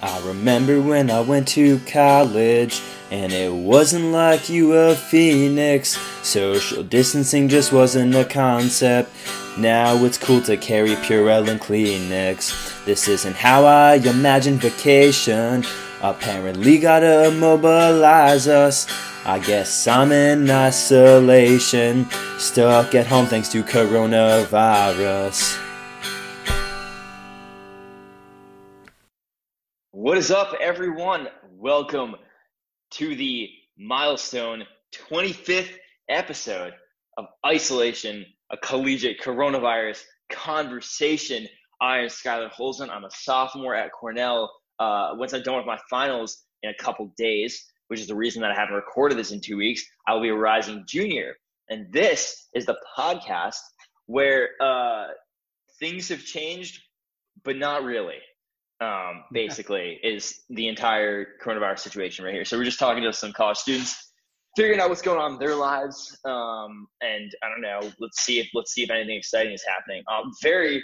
I remember when I went to college, and it wasn't like you a phoenix. Social distancing just wasn't a concept. Now it's cool to carry Purell and Kleenex. This isn't how I imagine vacation. Apparently, gotta immobilize us. I guess I'm in isolation, stuck at home thanks to coronavirus. What is up, everyone? Welcome to the milestone 25th episode of Isolation, a collegiate coronavirus conversation. I am Skylar Holzen. I'm a sophomore at Cornell. Uh, once I'm done with my finals in a couple days, which is the reason that I haven't recorded this in two weeks, I will be a rising junior. And this is the podcast where uh, things have changed, but not really um, basically is the entire coronavirus situation right here. So we're just talking to some college students, figuring out what's going on in their lives, um, and I don't know. Let's see if let's see if anything exciting is happening. Um, very,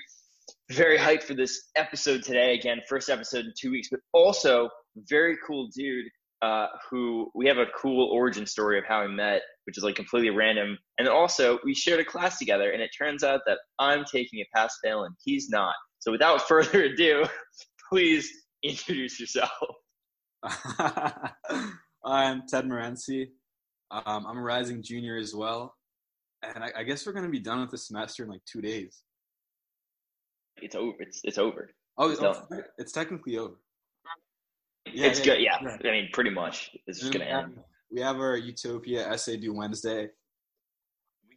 very hyped for this episode today. Again, first episode in two weeks, but also very cool dude. Uh, who we have a cool origin story of how we met, which is like completely random. And then also we shared a class together, and it turns out that I'm taking a pass fail and he's not. So without further ado, please introduce yourself. I'm Ted Morency. Um, I'm a rising junior as well. And I, I guess we're going to be done with the semester in like two days. It's over. It's, it's over. Oh, it's, oh, it's technically over. Yeah, it's yeah, good. Yeah. yeah. I mean, pretty much. It's just going to end. We have our Utopia essay due Wednesday.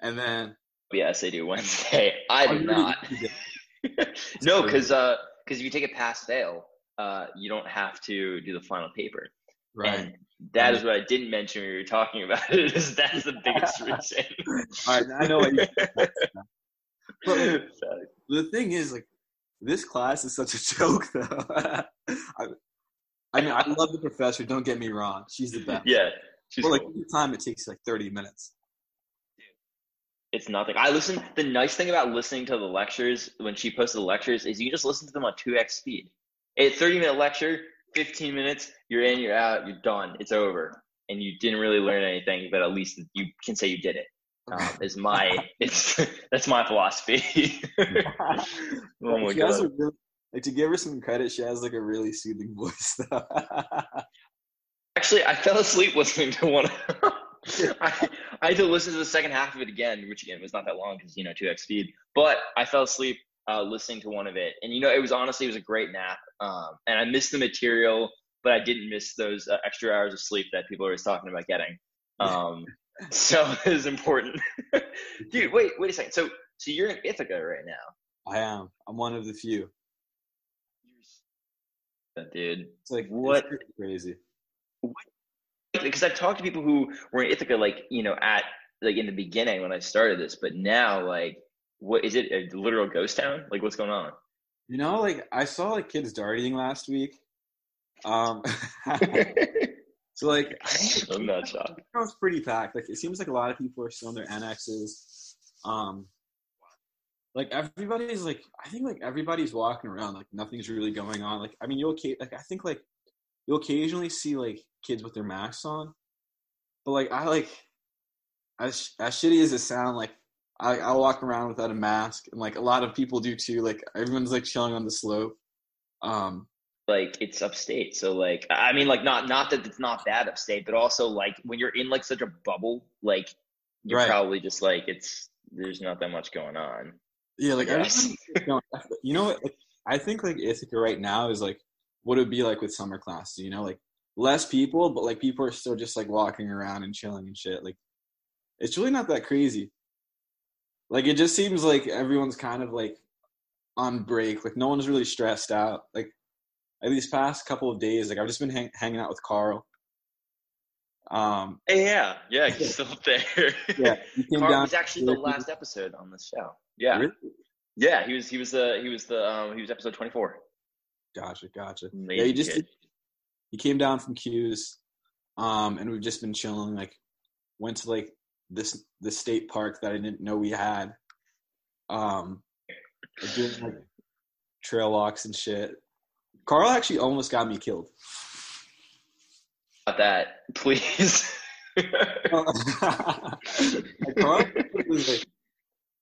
And then. Yeah, essay due Wednesday. I do not. no, because uh, because if you take a pass fail, uh, you don't have to do the final paper. Right. And that is what I didn't mention when we were talking about it. Is that's the biggest reason. All right, I know what you. but like, the thing is, like, this class is such a joke, though. I, I mean, I love the professor. Don't get me wrong; she's the best. Yeah, she's but like cool. time, it takes like thirty minutes it's nothing. I listen. The nice thing about listening to the lectures when she posted the lectures is you just listen to them on two x speed. A thirty minute lecture, fifteen minutes, you're in, you're out, you're done, it's over, and you didn't really learn anything, but at least you can say you did it. Um, is my it's that's my philosophy. oh my she god! Really, like to give her some credit, she has like a really soothing voice. Actually, I fell asleep listening to one. I, I had to listen to the second half of it again, which again was not that long because you know two x speed. But I fell asleep uh, listening to one of it, and you know it was honestly it was a great nap. Um, and I missed the material, but I didn't miss those uh, extra hours of sleep that people are always talking about getting. Um, so it is important, dude. Wait, wait a second. So so you're in Ithaca right now? I am. I'm one of the few. Dude, it's like what it's crazy. What because I've talked to people who were in Ithaca, like you know, at like in the beginning when I started this, but now like, what is it? A literal ghost town? Like, what's going on? You know, like I saw like kids darting last week. Um, so like, I'm not shocked. It's pretty packed. Like, it seems like a lot of people are still in their annexes. Um, like everybody's like, I think like everybody's walking around like nothing's really going on. Like, I mean, you'll keep like I think like you'll occasionally see like kids with their masks on, but like I like as as shitty as it sound, like I I walk around without a mask, and like a lot of people do too. Like everyone's like chilling on the slope. Um, like it's upstate, so like I mean, like not not that it's not bad upstate, but also like when you're in like such a bubble, like you're right. probably just like it's there's not that much going on. Yeah, like yes. you know what? Like, I think like Ithaca right now is like what it would be like with summer classes, you know, like less people, but like people are still just like walking around and chilling and shit. Like it's really not that crazy. Like it just seems like everyone's kind of like on break. Like no one's really stressed out. Like at these past couple of days, like I've just been hang- hanging out with Carl. Um, yeah, yeah, he's still there. yeah, he Carl was actually the last episode on this show. Yeah, really? yeah, he was. He was the. He was the. Um, he was episode twenty four. Gotcha, gotcha. Amazing yeah, he just he came down from 'Cuse, um, and we've just been chilling. Like, went to like this the state park that I didn't know we had. Um, doing like trail walks and shit. Carl actually almost got me killed. About that, please. Carl was like,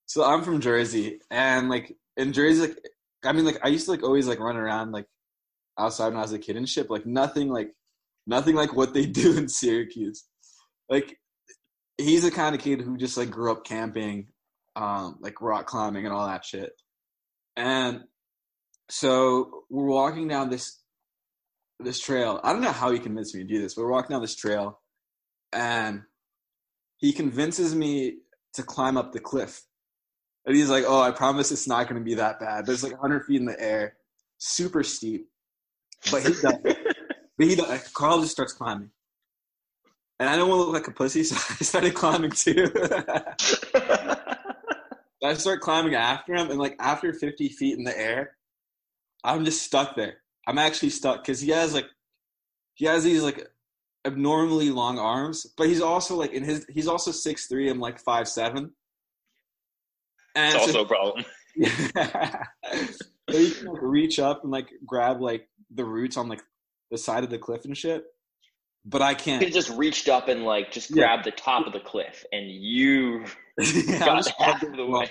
so I'm from Jersey, and like in Jersey, like I mean, like I used to like always like run around like outside when I was a kid and shit. Like nothing like nothing like what they do in Syracuse. Like he's the kind of kid who just like grew up camping, um, like rock climbing and all that shit. And so we're walking down this this trail. I don't know how he convinced me to do this, but we're walking down this trail and he convinces me to climb up the cliff. And he's like, "Oh, I promise it's not going to be that bad." But it's like 100 feet in the air, super steep. But he does. but he does. Carl just starts climbing, and I don't want to look like a pussy, so I started climbing too. I start climbing after him, and like after 50 feet in the air, I'm just stuck there. I'm actually stuck because he has like he has these like abnormally long arms, but he's also like in his he's also six three. I'm like five seven. And it's also a problem. Yeah. so you can like reach up and like grab like the roots on like the side of the cliff and shit. But I can't. You just reached up and like just grabbed yeah. the top of the cliff, and you yeah, got half of the way.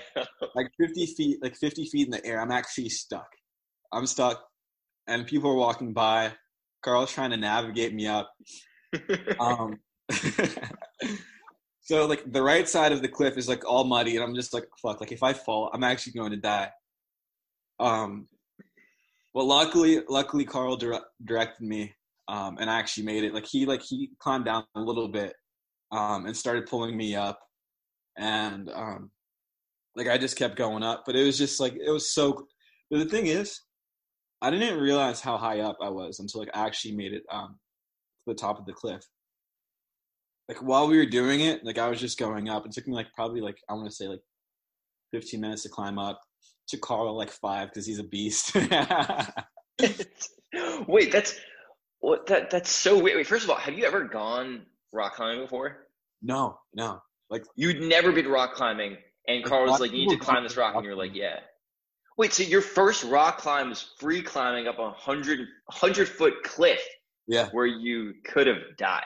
like fifty feet, like fifty feet in the air. I'm actually stuck. I'm stuck, and people are walking by. Carl's trying to navigate me up. um, so like the right side of the cliff is like all muddy, and I'm just like, fuck. Like if I fall, I'm actually going to die. Um, well, luckily, luckily Carl dire- directed me, um, and I actually made it. Like he like he climbed down a little bit, um, and started pulling me up, and um, like I just kept going up. But it was just like it was so. But the thing is, I didn't realize how high up I was until like I actually made it um, to the top of the cliff. Like while we were doing it, like I was just going up. It took me like probably like I want to say like 15 minutes to climb up. To Carl like five because he's a beast. Wait, that's what that that's so weird. Wait, first of all, have you ever gone rock climbing before? No, no. Like you'd never been rock climbing, and Carl was like, "You need to climb this rock," and you're like, "Yeah." Wait, so your first rock climb was free climbing up a hundred hundred foot cliff. Yeah. Where you could have died.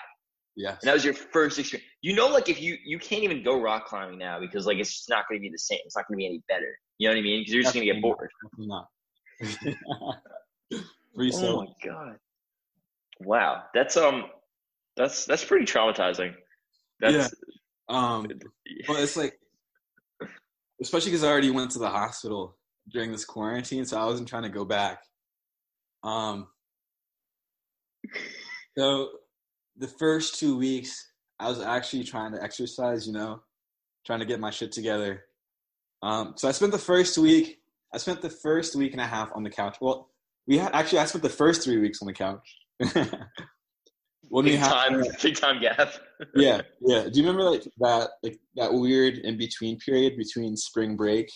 Yeah. And that was your first experience. You know, like if you you can't even go rock climbing now because like it's just not going to be the same. It's not going to be any better. You know what I mean? Because you're just going to get bored. Not. oh my god! Wow, that's um, that's that's pretty traumatizing. That's, yeah. Um, but it's like, especially because I already went to the hospital during this quarantine, so I wasn't trying to go back. Um, so the first two weeks, I was actually trying to exercise, you know, trying to get my shit together. Um, so I spent the first week, I spent the first week and a half on the couch. Well, we had, actually, I spent the first three weeks on the couch. when big we had, time, big time gap. yeah, yeah. Do you remember like that, like that weird in between period between spring break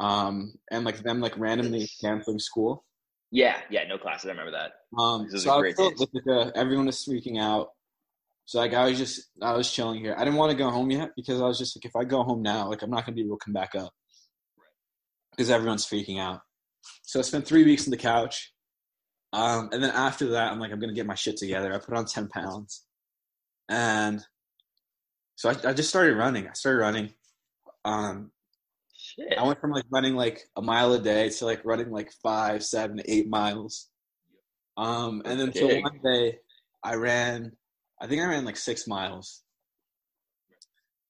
um, and like them like randomly canceling school. Yeah, yeah, no classes. I remember that. Um, so was like, uh, everyone was freaking out. So like I was just I was chilling here. I didn't want to go home yet because I was just like if I go home now, like I'm not gonna be able to come back up because everyone's freaking out. So I spent three weeks on the couch, um, and then after that, I'm like I'm gonna get my shit together. I put on ten pounds, and so I, I just started running. I started running. Um, Shit. I went from like running like a mile a day to like running like five, seven, eight miles. Um, and then so one day I ran, I think I ran like six miles,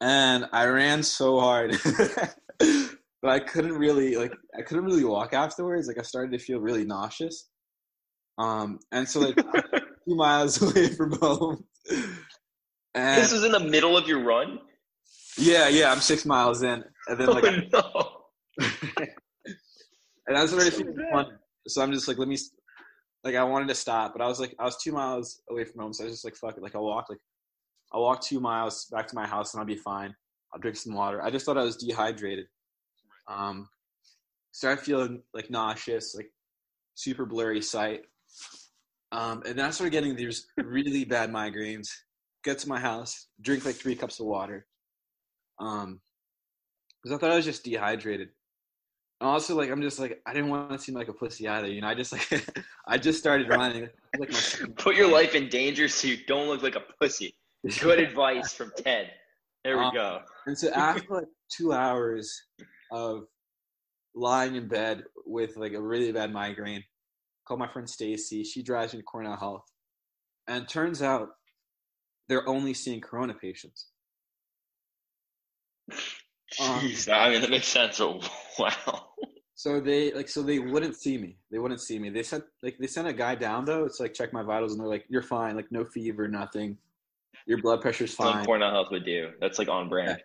and I ran so hard, but I couldn't really like I couldn't really walk afterwards. Like I started to feel really nauseous. Um, and so like two miles away from home. And, this was in the middle of your run. Yeah, yeah, I'm six miles in, and then like, oh, no. and I was already feeling fun, so I'm just like, let me, like, I wanted to stop, but I was like, I was two miles away from home, so I was just like, fuck it, like, I'll walk, like, I'll walk two miles back to my house, and I'll be fine. I'll drink some water. I just thought I was dehydrated. Um, started feeling like nauseous, like super blurry sight. Um, and then I started getting these really bad migraines. Get to my house, drink like three cups of water, um, because I thought I was just dehydrated. And also, like, I'm just like, I didn't want to seem like a pussy either. You know, I just like, I just started running. Like, Put your life in danger so you don't look like a pussy. Good advice from Ted. There we Um, go. And so after like two hours of lying in bed with like a really bad migraine, call my friend Stacy. She drives me to Cornell Health, and turns out they're only seeing corona patients. Um, I mean that makes sense. But wow. So they like so they wouldn't see me. They wouldn't see me. They sent like they sent a guy down though. It's like check my vitals and they're like you're fine. Like no fever, nothing. Your blood pressure's fine. Cornell Health would do. That's like on brand.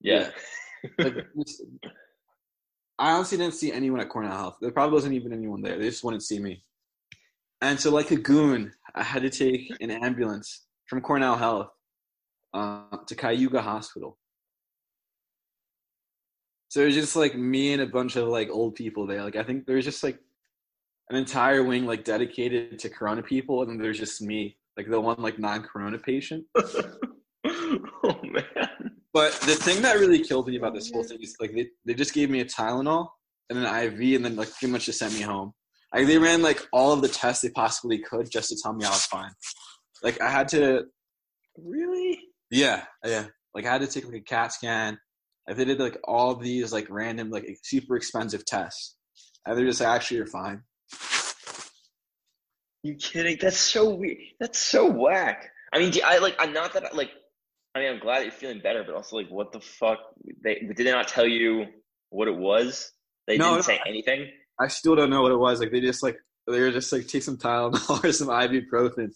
Yeah. like, it's- I honestly didn't see anyone at Cornell Health. There probably wasn't even anyone there. They just wouldn't see me. And so, like a goon, I had to take an ambulance from Cornell Health uh, to Cayuga Hospital. So it was just like me and a bunch of like old people there. Like I think there was just like an entire wing like dedicated to Corona people, and then there's just me, like the one like non-Corona patient. oh man. But the thing that really killed me about this whole oh, thing is like they, they just gave me a Tylenol and an IV and then like pretty much just sent me home. Like they ran like all of the tests they possibly could just to tell me I was fine. Like I had to Really? yeah, yeah. Like I had to take like a CAT scan. Like they did like all these like random like super expensive tests. And they're just like, actually you're fine. You kidding? That's so weird. That's so whack. I mean, I like. I'm not that. Like, I mean, I'm glad that you're feeling better, but also, like, what the fuck? They did they not tell you what it was? They No, didn't say anything. I still don't know what it was. Like they just like they were just like take some Tylenol or some ibuprofen.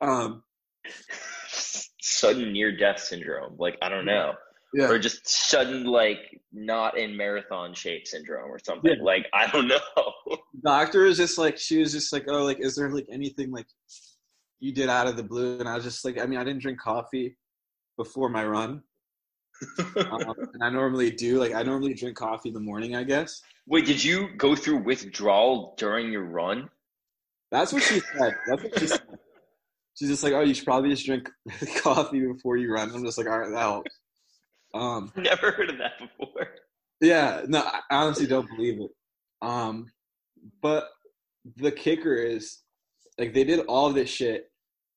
Um Sudden near death syndrome. Like, I don't know. Yeah. Or just sudden, like, not in marathon shape syndrome or something. Yeah. Like, I don't know. doctor was just like she was just like oh like is there like anything like you did out of the blue and i was just like i mean i didn't drink coffee before my run um, and i normally do like i normally drink coffee in the morning i guess Wait, did you go through withdrawal during your run? that's what she said that's what she said she's just like oh you should probably just drink coffee before you run i'm just like all right that helps um Never heard of that before. Yeah, no, I honestly don't believe it. Um, but the kicker is, like, they did all this shit,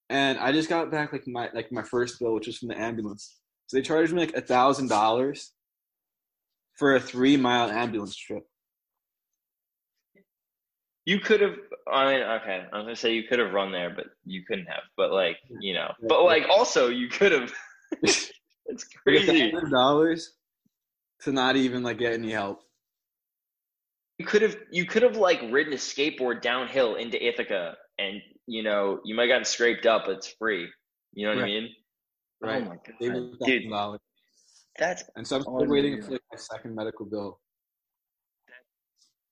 and I just got back like my like my first bill, which was from the ambulance. So they charged me like a thousand dollars for a three mile ambulance trip. You could have. I mean, okay. I was gonna say you could have run there, but you couldn't have. But like, you know. But like, also you could have. it's crazy. dollars to not even like get any help. You could have. You could have like ridden a skateboard downhill into Ithaca, and you know you might have gotten scraped up, but it's free. You know what I mean? Right. Oh my They god, dude, $1,000. that's And so I'm still waiting for like, my second medical bill.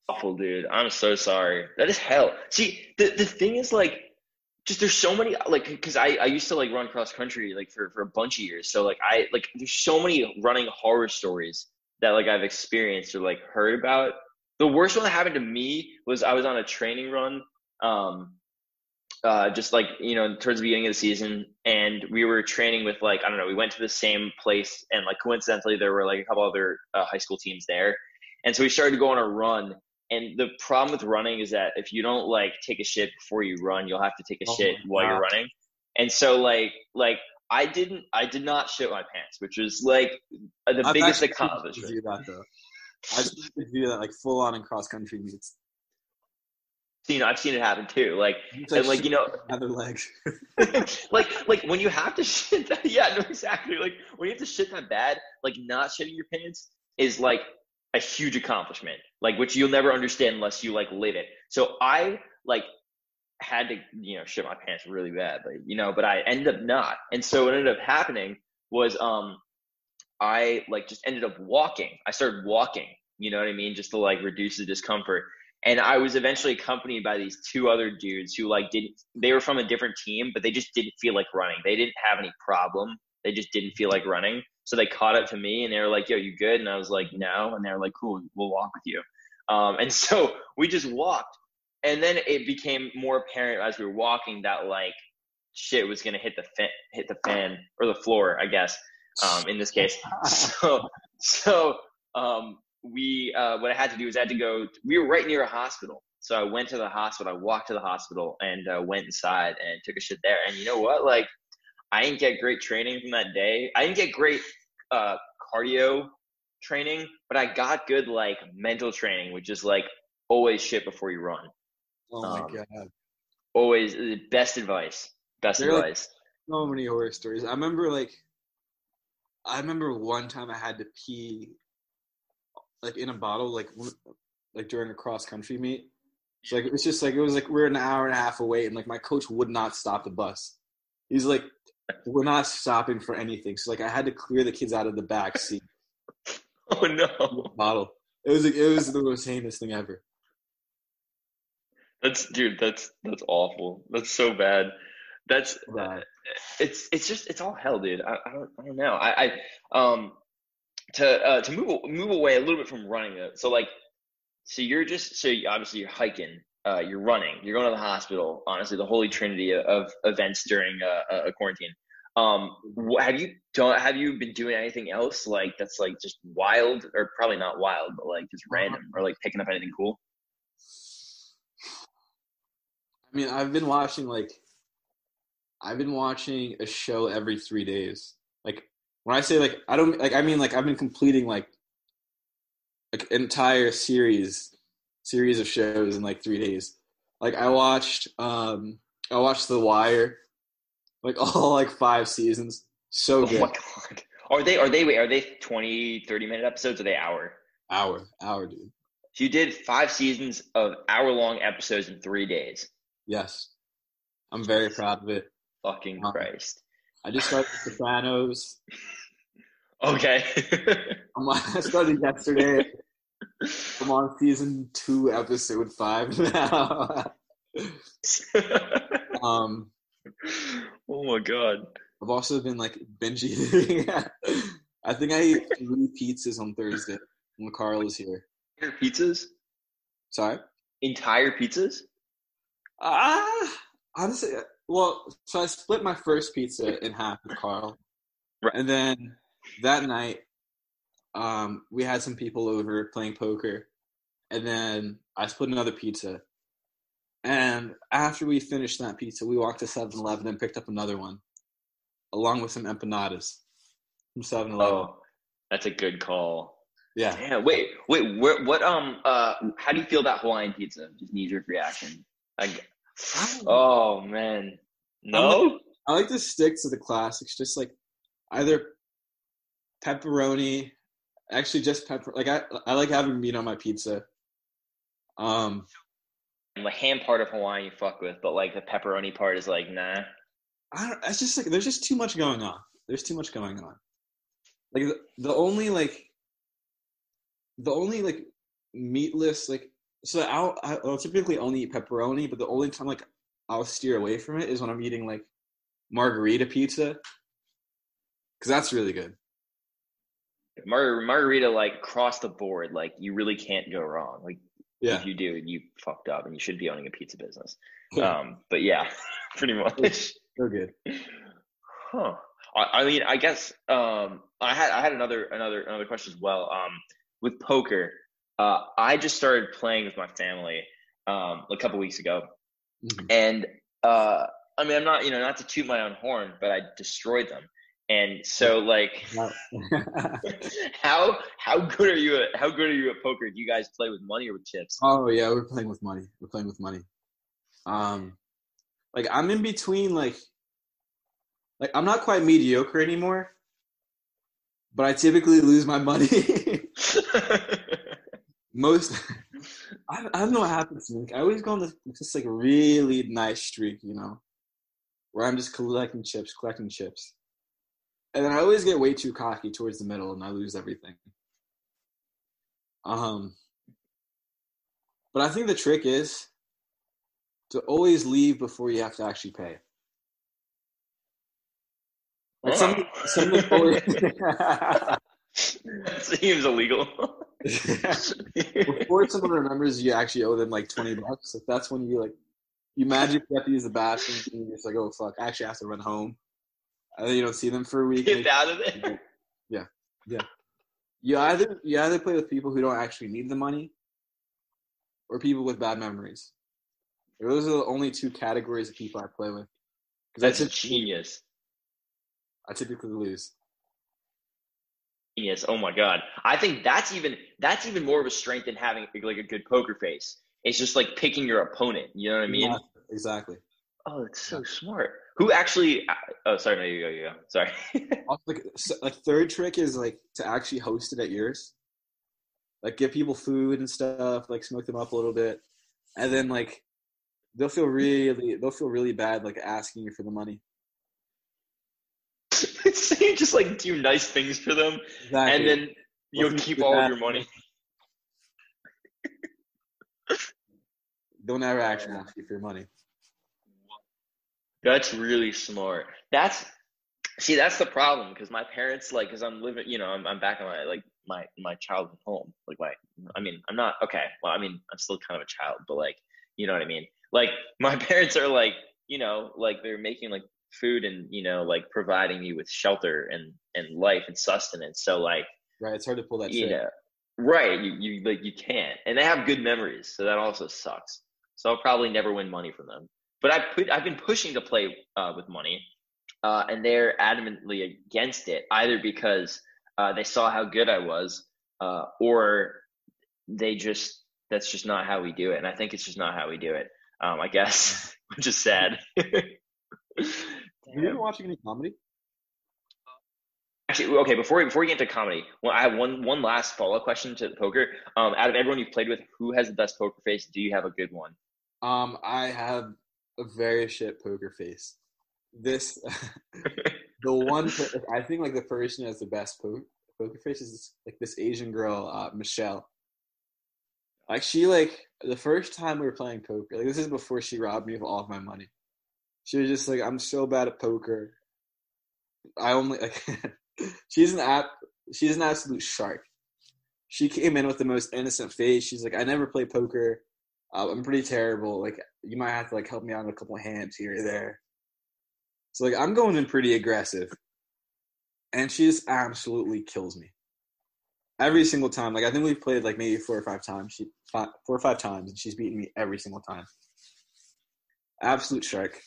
awful, dude. I'm so sorry. That is hell. See, the the thing is like just there's so many like because I, I used to like run cross country like for, for a bunch of years. So like i like there's so many running horror stories that like i've experienced or like heard about. The worst one that happened to me was i was on a training run um uh just like you know towards the beginning of the season and we were training with like i don't know we went to the same place and like coincidentally there were like a couple other uh, high school teams there. And so we started to go on a run and the problem with running is that if you don't like take a shit before you run, you'll have to take a Oh shit while you're running. And so like like I didn't I did not shit my pants, which was like uh, the I've biggest actually seen people accomplishment. do that though. I've seen people do that like full on in cross country meets. You know, I've seen it happen too. Like It's and like you know other legs. like like when you have to shit that yeah, no exactly. Like when you have to shit that bad, like not shitting your pants is like a huge accomplishment. Like which you'll never understand unless you like live it. So I like had to, you know, shit my pants really bad, but you know, but I ended up not. And so what ended up happening was um I like just ended up walking. I started walking, you know what I mean, just to like reduce the discomfort. And I was eventually accompanied by these two other dudes who like didn't they were from a different team, but they just didn't feel like running. They didn't have any problem. They just didn't feel like running. So they caught up to me and they were like, "Yo, you good?" And I was like, "No." And they were like, "Cool, we'll walk with you." Um, and so we just walked. And then it became more apparent as we were walking that like shit was gonna hit the fan, hit the fan or the floor, I guess. Um, in this case, so so um, we uh, what I had to do is I had to go. We were right near a hospital, so I went to the hospital. I walked to the hospital and uh, went inside and took a shit there. And you know what? Like, I didn't get great training from that day. I didn't get great uh, cardio training, but I got good like mental training, which is like always shit before you run. Oh my Um, god. Always uh, best advice. Best They're like- advice. so many horror stories. I remember like I remember one time I had to pee like in a bottle like like during a cross country meet. So, like it was just like it was like we're an hour and a half away and like my coach would not stop the bus. He's like we're not stopping for anything. So like I had to clear the kids out of the back seat Oh no. bottle. It was like it was the most heinous thing ever. That's dude. That's that's awful. That's so bad. That's Bad. it's it's just it's all hell, dude. I, I don't I don't know. I, I um to uh, to move move away a little bit from running though. So like, so you're just so you, obviously you're hiking, uh, you're running, you're going to the hospital. Honestly, the holy trinity of, events during uh, a, a quarantine. Um, have you done? Have you been doing anything else like that's like just wild, or probably not wild, but like just random, or like picking up anything cool? I mean, I've been watching like I've been watching a show every three days. Like when I say like I don't like I mean like I've been completing like like an entire series series of shows in like three days. Like I watched um I watched The Wire, like all like five seasons. So Oh good. my god. Are they are they wait, are they 20, 30 minute episodes? Or are they hour? Hour, hour, dude. So you did five seasons of hour long episodes in three days. Yes, I'm very proud of it. Fucking Um, Christ. I just started The Sopranos. Okay. I started yesterday. I'm on season two, episode five now. um, oh my god. I've also been like binge eating. I think I ate three pizzas on Thursday when Carl was here. Entire pizzas? Sorry. Entire pizzas? Ah, honestly, well, so I split my first pizza in half with Carl, Right. and then that night, um, we had some people over playing poker, and then I split another pizza. And after we finished that pizza, we walked to 7-Eleven and picked up another one, along with some empanadas from 7-Eleven. Oh, that's a good call. Yeah, Damn. Wait, wait. Where, what? Um. Uh. How do you feel about Hawaiian pizza? Just knee jerk reaction. Like, oh man. No. I like to stick to the classics, just like either pepperoni, actually just pepper. Like I, I like having meat on my pizza. Um, the ham part of Hawaiian you fuck with, but like the pepperoni part is like nah. I don't. It's just like there's just too much going on. There's too much going on. Like the, the only like, the only like meatless like. So I'll I'll typically only eat pepperoni, but the only time like I'll steer away from it is when I'm eating like margarita pizza, because that's really good. Mar- margarita like across the board, like you really can't go wrong. Like Yeah. if you do, you fucked up, and you should be owning a pizza business. Yeah. Um, but yeah, pretty much. So good. Huh. I, I mean, I guess um, I had I had another another another question as well. Um, with poker, uh, I just started playing with my family um, a couple weeks ago, Mhm. and uh, I mean, I'm not you know not to toot my own horn, but I destroyed them. And so, like, how how good are you at how good are you at poker? Do you guys play with money or with chips? oh yeah, we're playing with money. We're playing with money. Um, like I'm in between. Like, like I'm not quite mediocre anymore, but I typically lose my money. Most, I, I don't know what happens to me. Like, I always go on this just like really nice streak, you know, where I'm just collecting chips, collecting chips, and then I always get way too cocky towards the middle, and I lose everything. Um, but I think the trick is to always leave before you have to actually pay. Like some, some of the Seems illegal. before someone remembers you actually owe them like 20 bucks, like that's when you like you magically have to use the bathroom and you're just like, oh fuck, I actually have to run home. And then you don't see them for a week. Get out of there. Yeah, yeah. You either you either play with people who don't actually need the money, or people with bad memories. Those are the only two categories of people I play with. That's I a genius. I typically lose. Genius. Oh my god. I think that's even that's even more of a strength than having like a good poker face. It's just like picking your opponent. You know what I mean? Yeah, exactly. Oh, it's so smart. Who actually? Uh, oh, sorry. No, you go. You go. Sorry. Also, like, s- like third trick is like to actually host it at yours. Like give people food and stuff, like smoke them up a little bit, and then like they'll feel really they'll feel really bad like asking you for the money. so you just like do nice things for them, Exactly. and then you'll Wasn't keep all of your money. Don't ever actually ask you for your money. That's really smart. That's see, that's the problem because my parents like, because I'm living, you know, I'm I'm back in my like my my childhood home. Like my, I mean, I'm not okay. Well, I mean, I'm still kind of a child, but like, you know what I mean. Like my parents are like, you know, like they're making like food and you know like providing me with shelter and and life and sustenance. So like, Right? It's hard to pull that. you know, right? You you like you can't, and they have good memories, so that also sucks. So I'll probably never win money from them. But I put I've been pushing to play uh, with money, uh, and they're adamantly against it, either because uh, they saw how good I was, uh, or they just that's just not how we do it. And I think it's just not how we do it. Um, I guess, which is sad. Have you been watching any comedy? Actually, okay. Before we, before we get into comedy, well, I have one one last follow up question to poker. Um, out of everyone you've played with, who has the best poker face? Do you have a good one? Um, I have a very shit poker face. This, the one I think like the person who has the best po- poker face is this, like this Asian girl, uh, Michelle. Like she like the first time we were playing poker, like this is before she robbed me of all of my money. She was just like, I'm so bad at poker. I only like she's an app she's an absolute shark. She came in with the most innocent face. She's like, I never play poker. Uh, I'm pretty terrible. Like you might have to like help me out in a couple hands here or there. So like I'm going in pretty aggressive, and she just absolutely kills me every single time. Like I think we've played like maybe four or five times. She five, four or five times, and she's beaten me every single time. Absolute shark.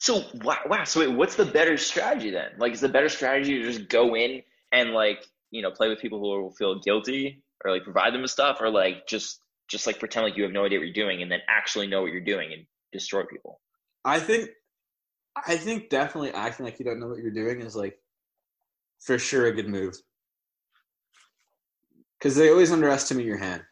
So wow, wow. So wait, what's the better strategy then? Like, is the better strategy to just go in and like you know play with people who will feel guilty or like provide them with stuff, or like just just like pretend like you have no idea what you're doing and then actually know what you're doing and destroy people? I think, I think definitely acting like you don't know what you're doing is like, for sure a good move. Because they always underestimate your hand.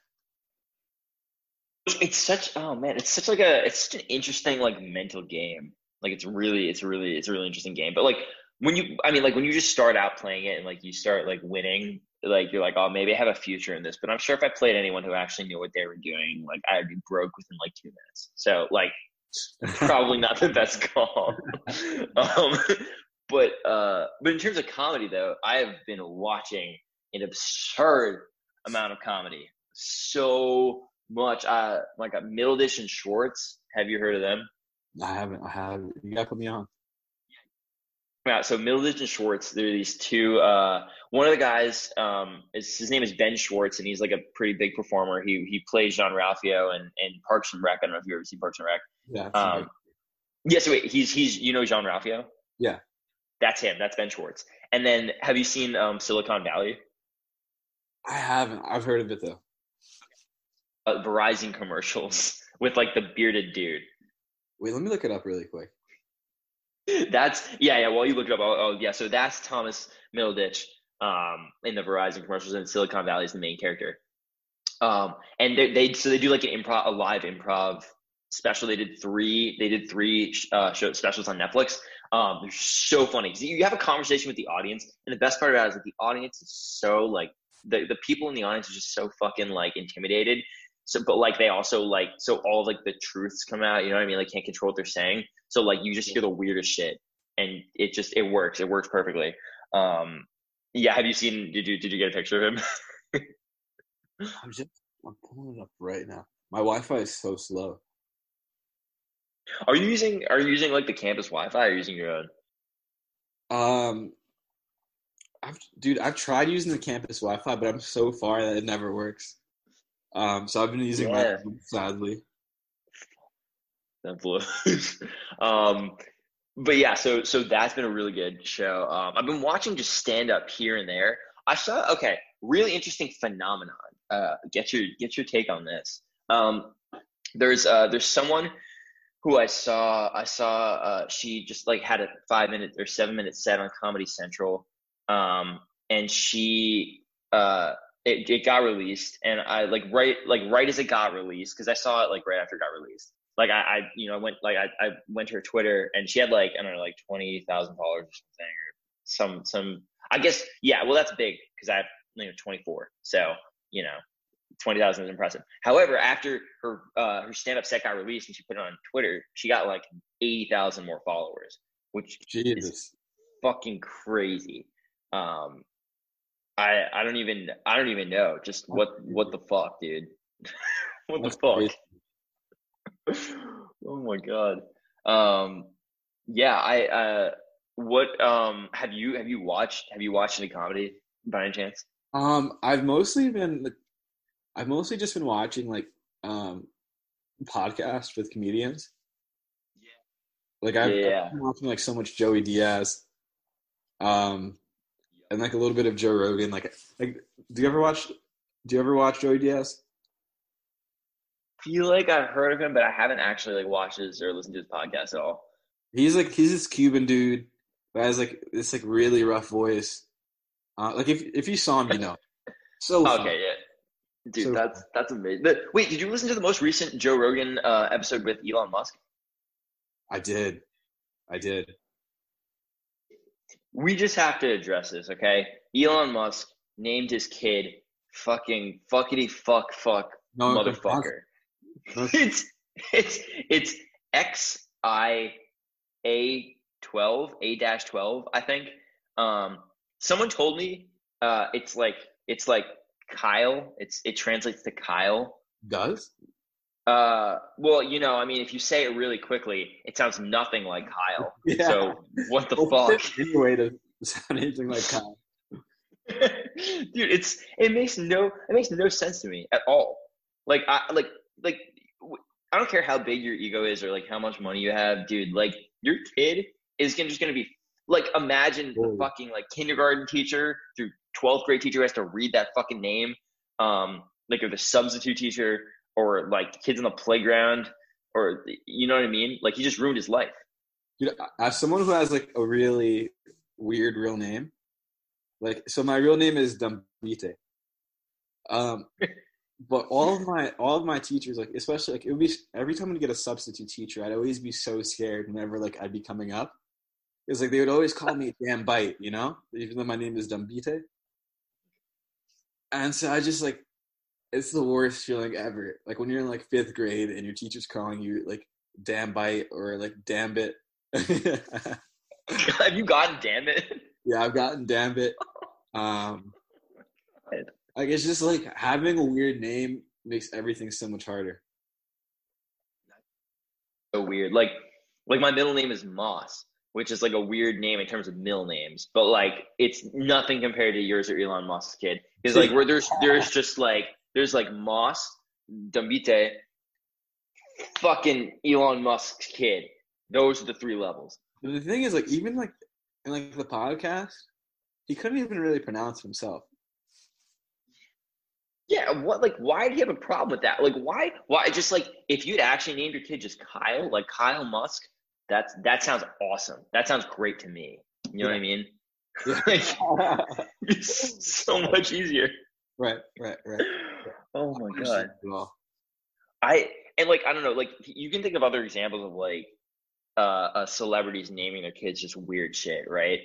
It's such oh man, it's such like a it's such an interesting like mental game. Like it's really it's really it's a really interesting game. But like when you I mean like when you just start out playing it and like you start like winning, like you're like, oh maybe I have a future in this. But I'm sure if I played anyone who actually knew what they were doing, like I'd be broke within like two minutes. So like probably not the best call. um, but uh, but in terms of comedy, though, I have been watching an absurd amount of comedy. So much. Uh, like uh, Middleditch and Schwartz. Have you heard of them? I haven't. I have. You gotta put me on. Yeah, so Middleditch and Schwartz, they're these two. Uh, one of the guys, um, is his name is Ben Schwartz, and he's like a pretty big performer. He he plays Jean-Ralphio and and Parks and Rec. I don't know if you've ever seen Parks and Rec. Yeah. Um, yes, wait, he's he's you know Jean-Ralphio. Yeah. that's him. That's Ben Schwartz. And then have you seen um, Silicon Valley? I haven't. I've heard of it though. Uh, Verizon commercials with like the bearded dude. Wait, let me look it up really quick. That's yeah, yeah. While you look it up, oh, oh yeah. So that's Thomas Middleditch um, in the Verizon commercials, and Silicon Valley is the main character. Um, and they, they so they do like an improv, a live improv special. They did three. They did three uh, show specials on Netflix. Um, they're so funny you have a conversation with the audience, and the best part about it is that the audience is so like the the people in the audience are just so fucking like intimidated. So, but like they also like so all of, like the truths come out. You know what I mean? Like can't control what they're saying. So like you just hear the weirdest shit, and it just it works. It works perfectly. Um, yeah. Have you seen? Did you did you get a picture of him? I'm just. I'm pulling it up right now. My Wi-Fi is so slow. Are you using Are you using like the campus Wi-Fi? Or are you using your own? Um, I've, dude, I've tried using the campus Wi-Fi, but I'm so far that it never works. Um, so I've been using Yeah. my phone, sadly. that blows. um, but yeah, so so that's been a really good show. Um, I've been watching just stand up here and there. I saw okay, really interesting phenomenon. Uh, get your get your take on this. Um, there's uh, there's someone who I saw. I saw uh, she just like had a five minute or seven minute set on Comedy Central, um, and she uh, it, it got released, and I like right like right as it got released because I saw it like right after it got released like I, I you know I went like I, I went to her Twitter and she had like I don't know like twenty thousand followers or something or some some I guess yeah well that's big because I have you know twenty four so you know twenty thousand is impressive. However, after her uh, her stand up set got released and she put it on Twitter, she got like eighty thousand more followers, which Jesus. fucking crazy. Um, I I don't even I don't even know just what what the fuck, dude. what That's the fuck? oh my god. Um, yeah, I uh, what um have you have you watched have you watched any comedy by any chance? Um, I've mostly been, I've mostly just been watching like um podcasts with comedians. Yeah. Like I've, I've been watching like so much Joey Diaz, um, and like a little bit of Joe Rogan. Like, like, do you ever watch? Do you ever watch Joey Diaz? feel like I've heard of him, but I haven't actually like watched his or listened to his podcast at all. He's like he's this Cuban dude who has like this like really rough voice. Uh, like if if you saw him, you know. So fun. Okay, yeah. Dude, So- that's that's amazing. But wait, did you listen to the most recent Joe Rogan uh, episode with Elon Musk? I did, I did. We just have to address this, okay? Elon Musk named his kid fucking fuckity fuck fuck No, motherfucker. It's it's it's X I A twelve A dash twelve I think. Um, someone told me uh, it's like it's like Kyle. It's it translates to Kyle. does. Uh, well, you know, I mean, if you say it really quickly, it sounds nothing like Kyle. Yeah. So what the Well, fuck? Anyway, to sound anything like Kyle. dude it's it makes no it makes no sense to me at all like i like like i don't care how big your ego is or like how much money you have dude like your kid is gonna, just gonna be like imagine the fucking like kindergarten teacher through 12th grade teacher has to read that fucking name um like or the substitute teacher or like kids on the playground or you know what i mean like he just ruined his life Dude, as someone who has like a really weird real name, like so my real name is Dambite. Um, but all of my all of my teachers, like especially like it would be every time I'd get a substitute teacher, I'd always be so scared whenever like I'd be coming up. It's like they would always call me damn bite, you know, even though my name is Dambite. And so I just like it's the worst feeling ever. Like when you're in like fifth grade and your teacher's calling you like damn bite or like damn bit. have you gotten damn it yeah, I've gotten damn bit. Um, like it's just like having a weird name makes everything so much harder. so weird. Like like my middle name is Moss, which is like a weird name in terms of middle names, but like it's nothing compared to yours or Elon Musk's kid. Because like where there's there's just like there's like Moss, Dambite, fucking Elon Musk's kid. Those are the three levels. But the thing is, like even like in like the podcast, he couldn't even really pronounce himself. Yeah, what like why do you have a problem with that? Like why why just like if you'd actually named your kid just Kyle, like Kyle Musk, that's that sounds awesome. That sounds great to me. You know what I mean? Yeah. like it's so much easier. Right, right, right. Oh my god. I and like I don't know, like you can think of other examples of like uh, uh celebrities naming their kids just weird shit, right?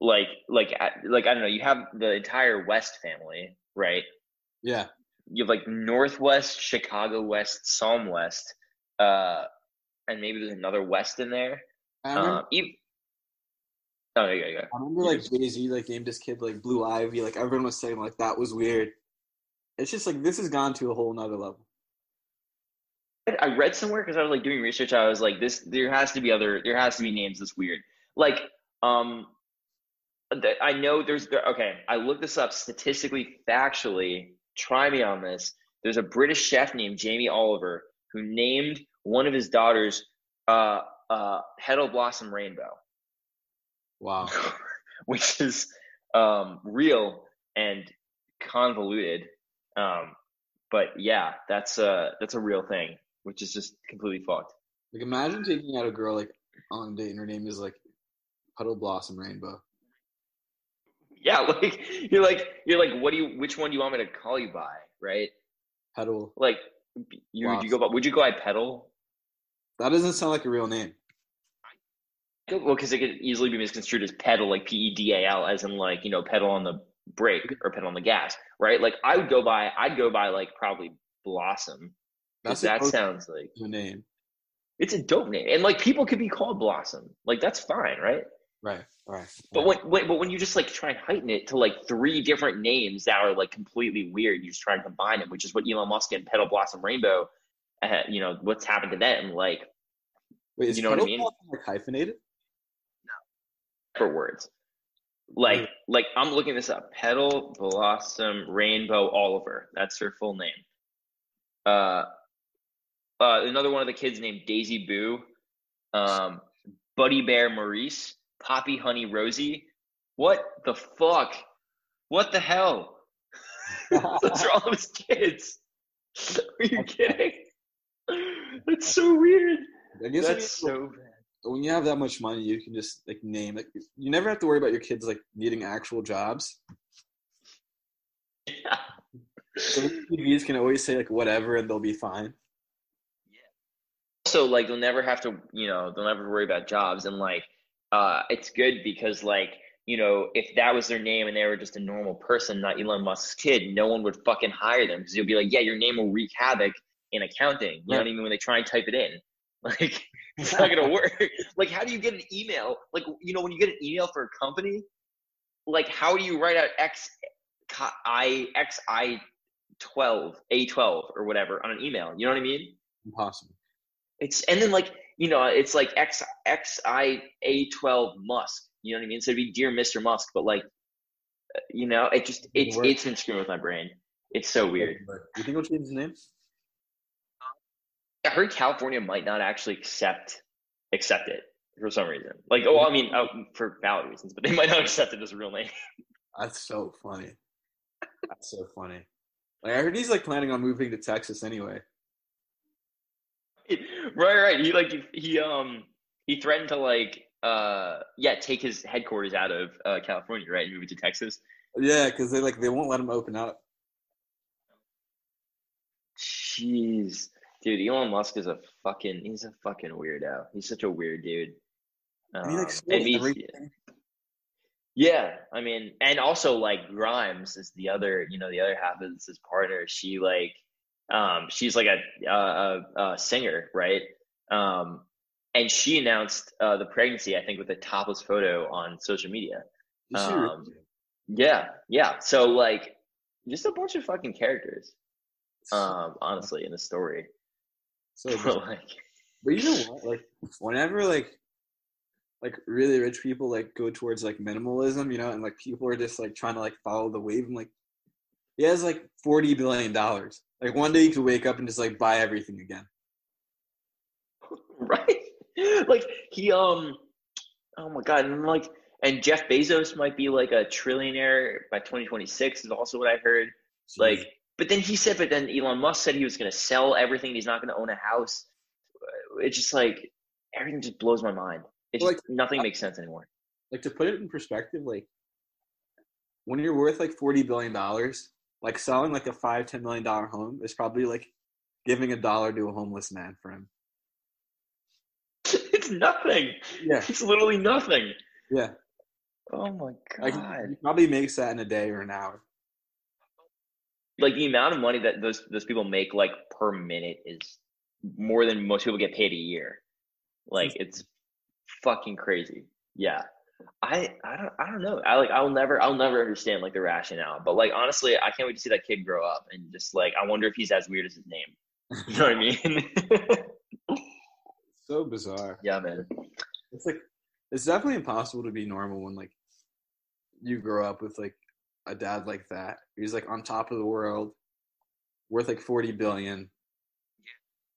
Like like like I don't know, you have the entire West family, right? yeah, You have like North West, Chicago West, Psalm West, uh, and maybe there's another West in there. Um, even, oh yeah, yeah, yeah. I remember like Jay Z like named his kid like Blue Ivy. Like everyone was saying like that was weird. It's just like this has gone to a whole nother level. I read somewhere because I was like doing research. I was like, this there has to be other there has to be names this weird. Like, um, that I know there's there, okay. I looked this up statistically, factually. Try me on this. There's a British chef named Jamie Oliver who named one of his daughters uh, uh, Petal Blossom Rainbow, Wow. which is um, real and convoluted. Um, but yeah, that's a that's a real thing, which is just completely fucked. Like imagine taking out a girl like on a date and her name is like Puddle Blossom Rainbow. Yeah, like you're like you're like, what do you? Which one do you want me to call you by? Right? Petal. Like you would you go by? Would you go by Petal? That doesn't sound like a real name. Well, because it could easily be misconstrued as pedal, like P E D A L, as in like you know pedal on the brake or pedal on the gas, right? Like I would go by, I'd go by like probably Blossom. That's that sounds like a name. it's a dope name, and like people could be called Blossom, like that's fine, right? Right. Right. But when, when but when you just like try and heighten it to like three different names that are like completely weird, you just try and combine them, which is what Elon Musk and Petal Blossom Rainbow, uh, you know, what's happened to them, like Wait, you know what I mean? Blossom, like hyphenated? For words. Like like I'm looking this up. Petal Blossom Rainbow Oliver. That's her full name. Uh, uh, another one of the kids named Daisy Boo, um, Buddy Bear Maurice, Poppy Honey Rosie. What the fuck? What the hell? Those are all of his kids. Are you kidding? That's so weird. I guess when That's so bad. When you have that much money, you can just like name it. you never have to worry about your kids like needing actual jobs. Yeah. So TVs can always say like whatever and they'll be fine. also like they'll never have to you know they'll never worry about jobs and like uh it's good because like you know if that was their name and they were just a normal person not elon musk's kid no one would fucking hire them because you'll be like yeah your name will wreak havoc in accounting you know what i mean when they try and type it in like it's not gonna work like how do you get an email like you know when you get an email for a company like how do you write out x i x i 12 a 12 or whatever on an email you know what i mean Impossible. it's and then like you know it's like X X I A twelve Musk. You know what I mean? So it'd be dear Mr. Musk, but like uh, you know, it just it's Word. it's been screwing with my brain. It's so weird. You think we'll change his name? I heard California might not actually accept accept it for some reason. Like oh, I mean, oh, for valid reasons, but they might not accept it as a real name. That's so funny. That's so funny. Like I heard he's like planning on moving to Texas anyway. right, right. He like he um he threatened to like uh yeah take his headquarters out of uh, California, right, and move it to Texas. Yeah, because they like they won't let him open up. Jeez, dude, Elon Musk is a fucking he's a fucking weirdo. He's such a weird dude. He like Um, and he's- yeah, I mean, and also like Grimes is the other, you know, the other half is his partner. She like, um, she's like a a, a, singer, right? Um, and she announced uh, the pregnancy, I think, with a topless photo on social media. Is she really? Um, Yeah, yeah. So like, just a bunch of fucking characters, um, honestly, in the story. So bizarre. like, But you know what? Like whenever like like really rich people like go towards like minimalism, you know, and like people are just like trying to like follow the wave. I'm like, he has like forty billion dollars. Like one day you could wake up and just like buy everything again. right? Like he um oh my god, and like and Jeff Bezos might be like a trillionaire by 2026 is also what I heard. Like but then he said but then Elon Musk said he was going to sell everything, he's not going to own a house. It's just like everything just blows my mind. It's Like, just, nothing makes sense anymore. like to put it in perspective, like when you're worth like forty billion dollars, like selling like a five ten million dollar home is probably like giving a dollar to a homeless man for him. it's nothing. Yeah, It's literally nothing. yeah. Oh my Like god. he probably makes that in a day or an hour. Like the amount of money that those those people make like per minute is more than most people get paid a year. Like mm-hmm. it's fucking crazy. Yeah. I I don't I don't know. I like I'll never I'll never understand like the rationale. But like honestly, I can't wait to see that kid grow up and just like I wonder if he's as weird as his name. You know what I mean? So bizarre. yeah, man. It's like it's definitely impossible to be normal when like you grow up with like a dad like that. He's like on top of the world, worth like forty billion.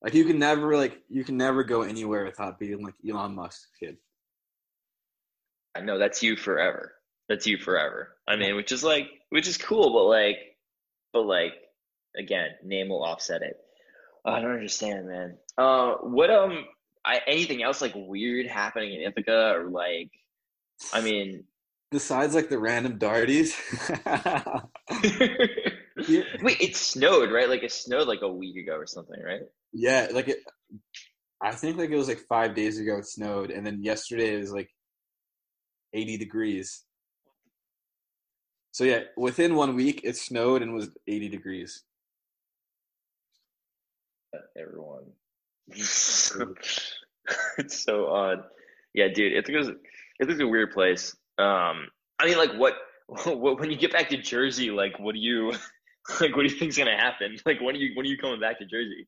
Like you can never like you can never go anywhere without being like Elon Musk's kid. I know that's you forever. That's you forever. I mean, which is like, which is cool, but like, but like, again, name will offset it. I don't understand, man. Uh, what um, I anything else like weird happening in Ithaca or like, I mean, Besides like the random darties. wait, it snowed, right? Like it snowed like a week ago or something, right? yeah, like it. I think like it was like five days ago it snowed, and then yesterday it was like eighty degrees. So yeah, within one week it snowed and was eighty degrees. Everyone, it's so odd. Yeah, dude, Ithaca's Ithaca's a weird place. Um, I mean, like, what, what when you get back to Jersey, like, what do you, like, what do you think's gonna happen? Like, when are you when are you coming back to Jersey?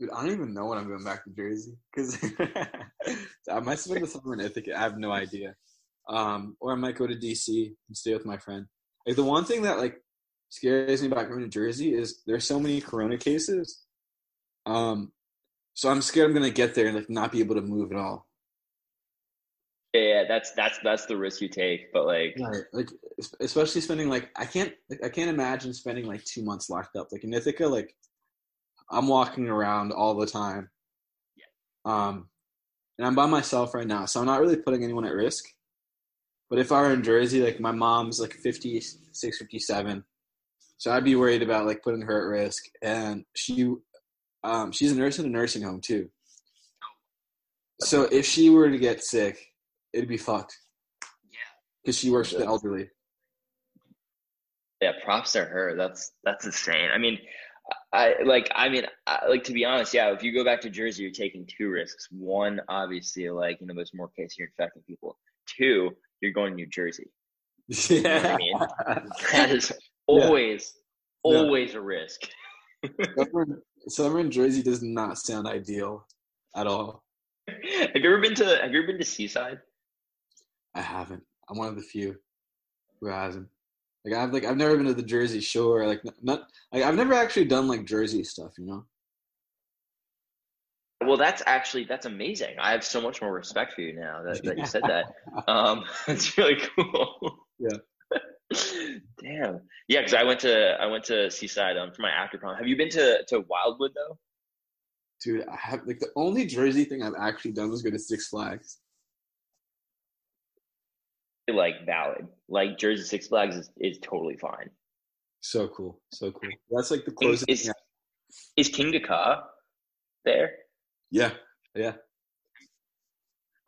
Dude, I don't even know when I'm going back to Jersey because I might spend the summer in Ithaca. I have no idea. Um, or I might go to DC and stay with my friend. Like the one thing that like scares me about going to Jersey is there's so many Corona cases. Um, so I'm scared I'm gonna get there and like not be able to move at all. Yeah, that's that's that's the risk you take. But like, Right. Like especially spending like I can't like, I can't imagine spending like two months locked up. Like in Ithaca, like I'm walking around all the time. Yeah. Um, and I'm by myself right now, so I'm not really putting anyone at risk. But if I were in Jersey, like my mom's like 56, 57, so I'd be worried about like putting her at risk. And she, um, she's a nurse in a nursing home too. So if she were to get sick, it'd be fucked yeah, because she works with the elderly. yeah, props to her. That's that's insane. I mean, I like. I mean, I, like to be honest, yeah. If you go back to Jersey, you're taking two risks. One, obviously, like you know, there's more cases you're infecting people. Two, you're going to New Jersey. You know what I mean? That is always, Yeah. always a risk. summer, summer in Jersey does not sound ideal at all. have you ever been to Have you ever been to Seaside? I haven't. I'm one of the few who hasn't. Like I've like I've never been to the Jersey Shore. Like not like I've never actually done like Jersey stuff. You know. Well, that's actually that's amazing. I have so much more respect for you now that, that you said that. Um, it's really cool. Yeah. Damn. Yeah, because I went to I went to Seaside um, for my after prom. Have you been to to Wildwood though? Dude, I have like the only Jersey thing I've actually done was go to Six Flags. Like valid. Like Jersey Six Flags is, is totally fine. So cool, so cool. That's like the closest. is, thing I- is Kingda Ka there? yeah, yeah.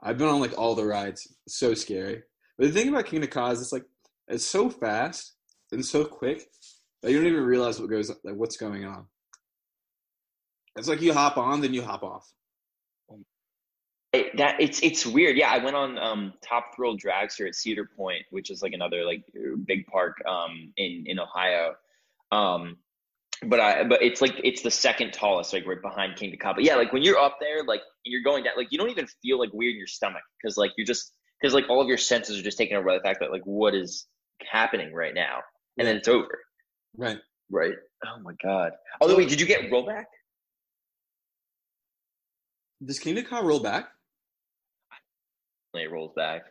I've been on like all the rides. It's so scary. But the thing about Kingda Ka is it's like it's so fast and so quick that you don't even realize what goes like what's going on. It's like you hop on, then you hop off. It- that it's it's weird. Yeah, I went on um Top Thrill Dragster at Cedar Point, which is like another like big park um in in Ohio. Um but I but it's like it's the second tallest, like right behind Kingda Ka. But yeah, like when you're up there, like and you're going down, like you don't even feel like weird in your stomach because like you're just because like all of your senses are just taken over by the fact that like what is happening right now, and then it's over. Right. Right. Oh my god. Although wait, did you get rollback? Does Kingda Ka roll back? It rolls back.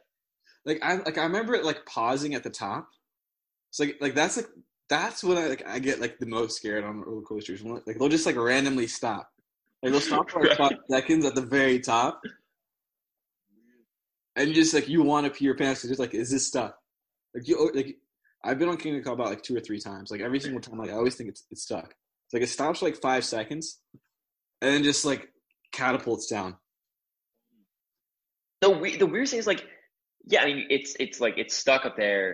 Like I like I remember it like pausing at the top. It's like like that's like that's when I like I get like the most scared on roller coasters. Like they'll just like randomly stop. Like they'll stop for like five seconds at the very top. And just like you want to pee your pants, it's just like, is this stuck? Like you like I've been on Kingda Ka about like two or three times. Like every single time, like I always think it's it's stuck. It's like it stops for like five seconds and then just like catapults down. The we- the weird thing is like yeah i mean it's it's like it's stuck up there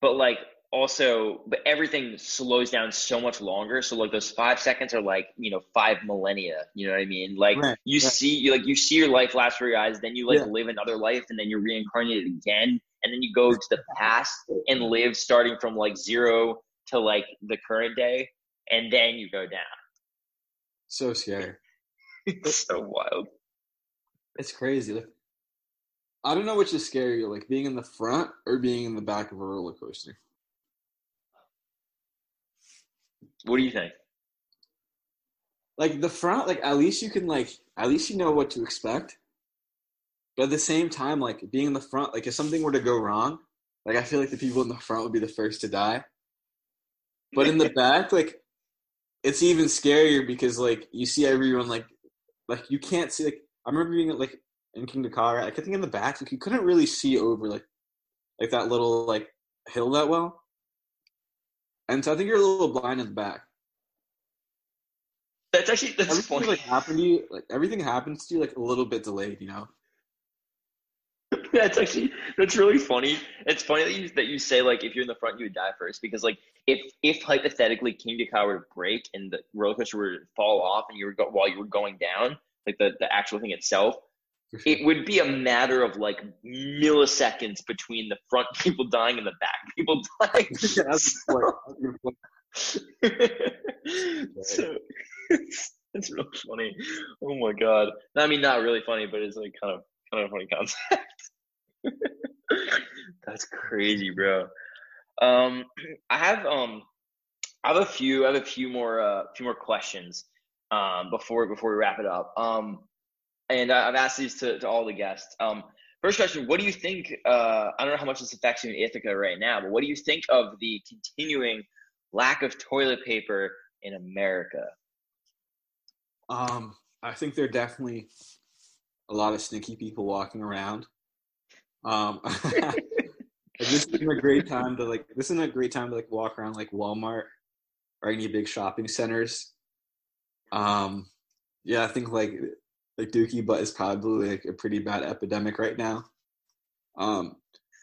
but like also but everything slows down so much longer so like those five seconds are like you know five millennia you know what i mean like Right, you right. see you like you see your life last for your eyes then you like Yeah. live another life and then you're reincarnated again and then you go to the past and live starting from like zero to like the current day and then you go down So scary. it's so wild It's crazy. Like I don't know which is scarier, like being in the front or being in the back of a roller coaster. What do you think? Like the front, like at least you can like at least you know what to expect. But at the same time, like being in the front, like if something were to go wrong, like I feel like the people in the front would be the first to die. But in the back, like it's even scarier because like you see everyone like like you can't see like I remember being like in Kingda Ka, like I think in the back, like you couldn't really see over like like that little like hill that well. And so I think you're a little blind in the back. That's actually that's everything funny. like happened to you, like everything happens to you like a little bit delayed, you know. that's actually that's really funny. It's funny that you that you say like if you're in the front you would die first because like if if hypothetically Kingda Ka were to break and the roller coaster were to fall off and you were go, while you were going down like the the actual thing itself. It would be a matter of like milliseconds between the front people dying and the back people dying. Yeah, so it's, it's real funny. Oh my god. I mean, not really funny, but it's like kind of kind of a funny concept. That's crazy, bro. Um, I have um, I have a few. I have a few more uh, few more questions um before before we wrap it up. Um, and I've asked these to, to all the guests. Um, first question: What do you think? Uh, I don't know how much this affects you in Ithaca right now, but what do you think of the continuing lack of toilet paper in America? Um, I think there are definitely a lot of sneaky people walking around. Um, this isn't a great time to like. This isn't a great time to like walk around like Walmart or any big shopping centers. Um, yeah, I think like like Dookie butt is probably like a pretty bad epidemic right now. Um,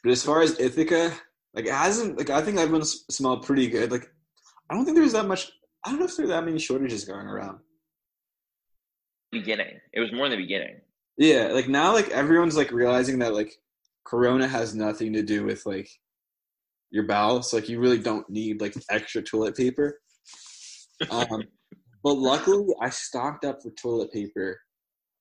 but as far as Ithaca, like it hasn't like I think everyone's smelled pretty good. Like I don't think there's that much. I don't know if there are that many shortages going around. Beginning, it was more in the beginning. Yeah, like now, like everyone's like realizing that like Corona has nothing to do with like your bowels. Like you really don't need like extra toilet paper. Um, but luckily, I stocked up for toilet paper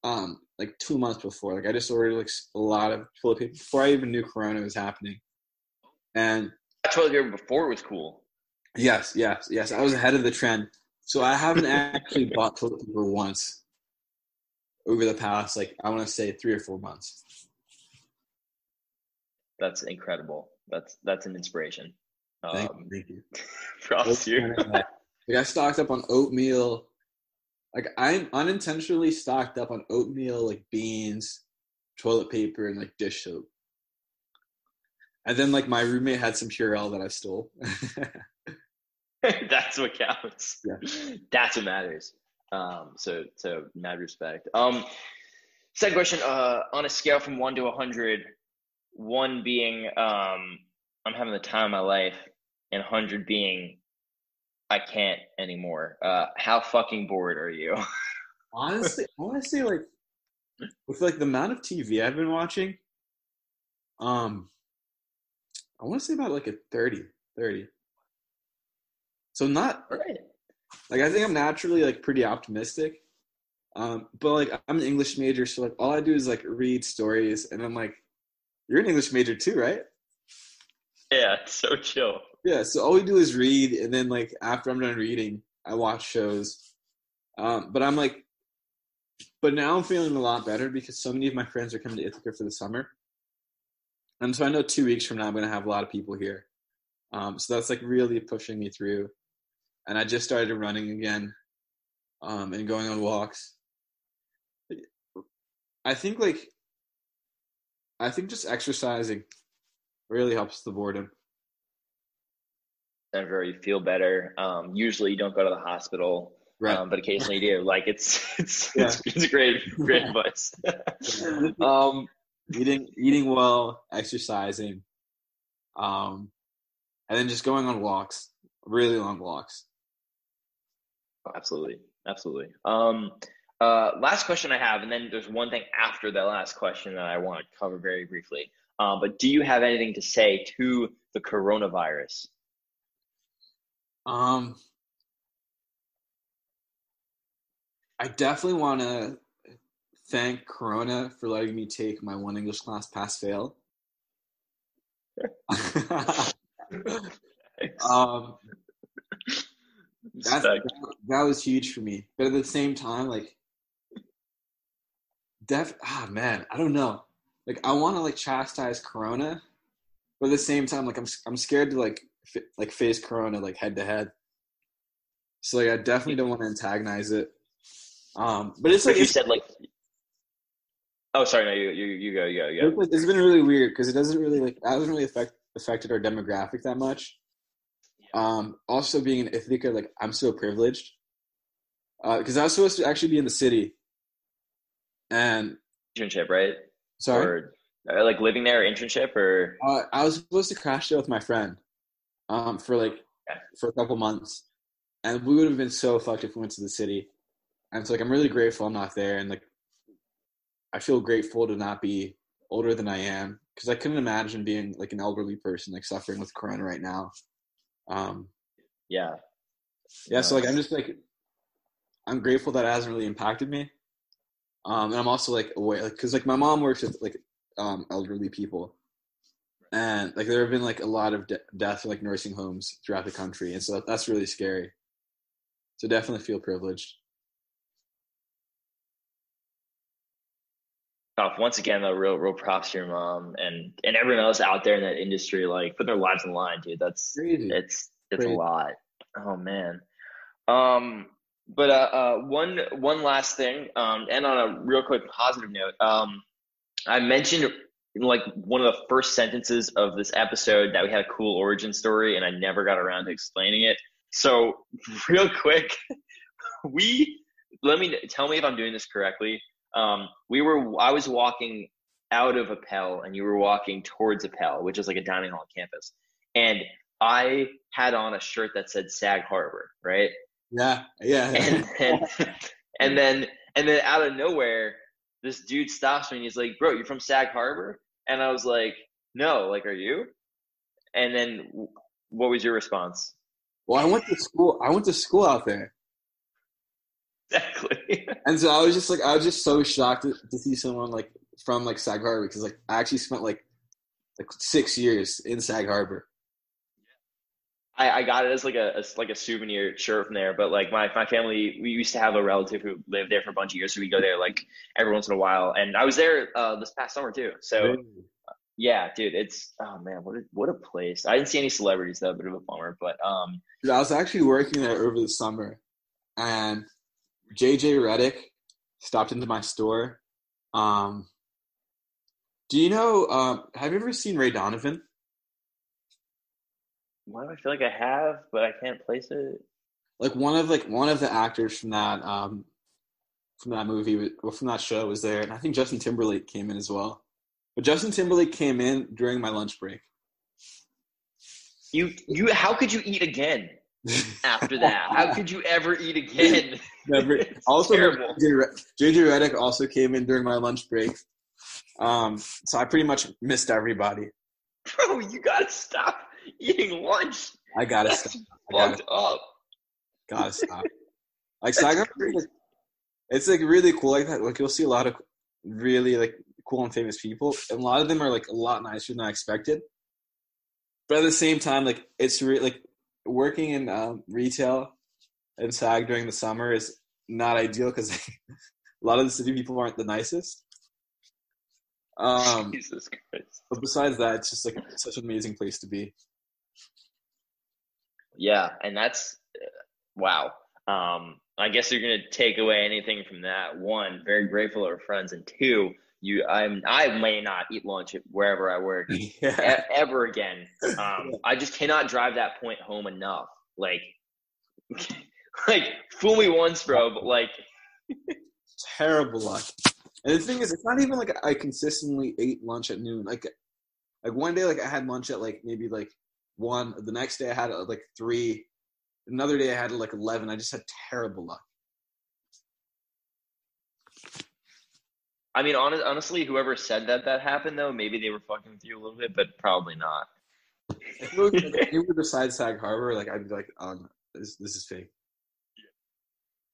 um like two months before. Like I just ordered like a lot of toilet paper before I even knew Corona was happening. And toilet paper before it was cool. yes, yes, yes, I was ahead of the trend. So I haven't actually bought toilet paper once over the past like I want to say three or four months. That's incredible. That's that's an inspiration. Thank, Um, thank you. props to you. like I stocked up on oatmeal. Like I'm unintentionally stocked up on oatmeal, like beans, toilet paper, and like dish soap. And then like my roommate had some Purell that I stole. That's what counts. Yeah. That's what matters. Um, so so mad respect. Um, second question. Uh, on a scale from one to a hundred, one being um, I'm having the time of my life, and hundred being I can't anymore. Uh, how fucking bored are you? honestly, I want to say like with like the amount of TV I've been watching, um, I want to say about like a 30, 30. So not All right. like I think I'm naturally like pretty optimistic. Um, but like I'm an English major, so like all I do is like read stories, and I'm like, you're an English major too, right? Yeah, it's so chill. Yeah. So all we do is read, and then like after I'm done reading, I watch shows. Um, but I'm like, but now I'm feeling a lot better because so many of my friends are coming to Ithaca for the summer, and so I know two weeks from now I'm gonna have a lot of people here. Um, so that's like really pushing me through, and I just started running again, um, and going on walks. I think like, I think just exercising really helps the boredom. Denver, you feel better. Um, usually you don't go to the hospital, Right. um, but occasionally you do. Like it's it's Yeah. it's, it's great great advice. um, eating eating well, exercising, um, and then just going on walks, really long walks. absolutely, absolutely. Um, uh, last question I have, and then there's one thing after that last question that I want to cover very briefly. Um, but do you have anything to say to the coronavirus? Um, I definitely want to thank Corona for letting me take my one English class pass fail. um, that, that was huge for me. But at the same time, like, def ah man, I don't know. Like, I want to like chastise Corona, but at the same time, like, I'm I'm scared to like like face Corona like head to head. So like, I definitely don't want to antagonize it. Um, but it's like you said like. Oh, sorry. No, you you you go. You go. You go. It's been really weird because it doesn't really like that doesn't really affect affected our demographic that much. Um, also being in Ithaca, like I'm so privileged because uh, I was supposed to actually be in the city, and internship, right? Sorry, or, uh, like living there, internship, or uh, I was supposed to crash there with my friend, um, for like for a couple months, and we would have been so fucked if we went to the city. And so like I'm really grateful I'm not there, and like I feel grateful to not be older than I am because I couldn't imagine being like an elderly person like suffering with corona right now. Um, yeah, yeah. So like I'm just like I'm grateful that it hasn't really impacted me. Um, and I'm also like aware, like, cause like my mom works with like um elderly people, and like there have been like a lot of de- deaths in like nursing homes throughout the country, and so that's really scary. So definitely feel privileged. tough. Once again, though, real real props to your mom and and everyone else out there in that industry, like put their lives on the line, dude. That's Crazy. it's it's Crazy. a lot. Oh man. Um, but uh, uh, one one last thing, um, and on a real quick positive note, um, I mentioned in like one of the first sentences of this episode that we had a cool origin story, and I never got around to explaining it. So real quick, we let me tell me if I'm doing this correctly um, we were I was walking out of Appel and you were walking towards Appel, which is like a dining hall campus. And I had on a shirt that said Sag Harbor, right? Yeah, yeah. And then, and then and then out of nowhere, this dude stops me and he's like, "Bro, you're from Sag Harbor?" And I was like, "No, like, are you?" And then, what was your response? Well, I went to school. I went to school out there. Exactly. and so I was just like, I was just so shocked to, to see someone like from like Sag Harbor because like I actually spent like like six years in Sag Harbor. I, I got it as like a as like a souvenir shirt from there, but like my my family, we used to have a relative who lived there for a bunch of years, so we go there like every once in a while. And I was there uh, this past summer too. So really? yeah, dude, it's oh man, what a, what a place. I didn't see any celebrities though, bit of a bummer. But um, dude, I was actually working there over the summer, and JJ Redick stopped into my store. Um, do you know? Um, have you ever seen Ray Donovan? Why do I feel like I have, but I can't place it? Like one of like one of the actors from that um, from that movie or from that show was there, and I think Justin Timberlake came in as well. But Justin Timberlake came in during my lunch break. You you how could you eat again? after that. How could you ever eat again? Never. also, JJ Redick also came in during my lunch break. Um, so I pretty much missed everybody. Bro, you gotta stop eating lunch. I gotta That's stop. I gotta, up. Gotta stop. Like, so got, it's like really cool like that. Like you'll see a lot of really like cool and famous people, and a lot of them are like a lot nicer than I expected. But at the same time, like it's really like working in um, retail and Sag during the summer is not ideal because a lot of the city people aren't the nicest. Um, Jesus Christ! But besides that, it's just like such an amazing place to be. Yeah, and that's wow. Um, I guess you're gonna take away anything from that. One, very grateful of our friends, and two, you I'm I may not eat lunch wherever I work yeah. e- ever again. Um, I just cannot drive that point home enough. Like, like fool me once, bro, but like terrible luck. And the thing is, it's not even like I consistently ate lunch at noon. Like, like one day, like I had lunch at like maybe like one. The next day, I had uh, like three. Another day, I had like eleven. I just had terrible luck. I mean, honest, honestly, whoever said that that happened, though, maybe they were fucking with you a little bit, but probably not. if you were beside Sag Harbor, like I'd be like, um, this this is fake.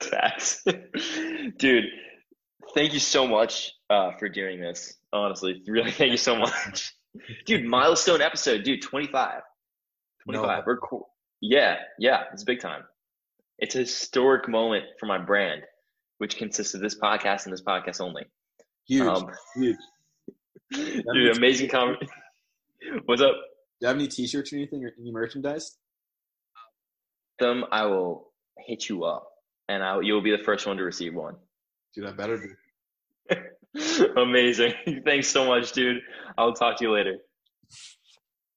Facts, dude. thank you so much uh, for doing this. Honestly, really, thank you so much, dude. Milestone episode, dude. 25. 25. No. We're cool. Yeah, yeah, it's big time. It's a historic moment for my brand, which consists of this podcast and this podcast only. Huge, Um, huge. dude, amazing comment. What's up? Do you have any T-shirts or anything or any merchandise? Them, I will hit you up, and I, you'll be the first one to receive one. Dude, I better be. Amazing. Thanks so much, dude. I'll talk to you later.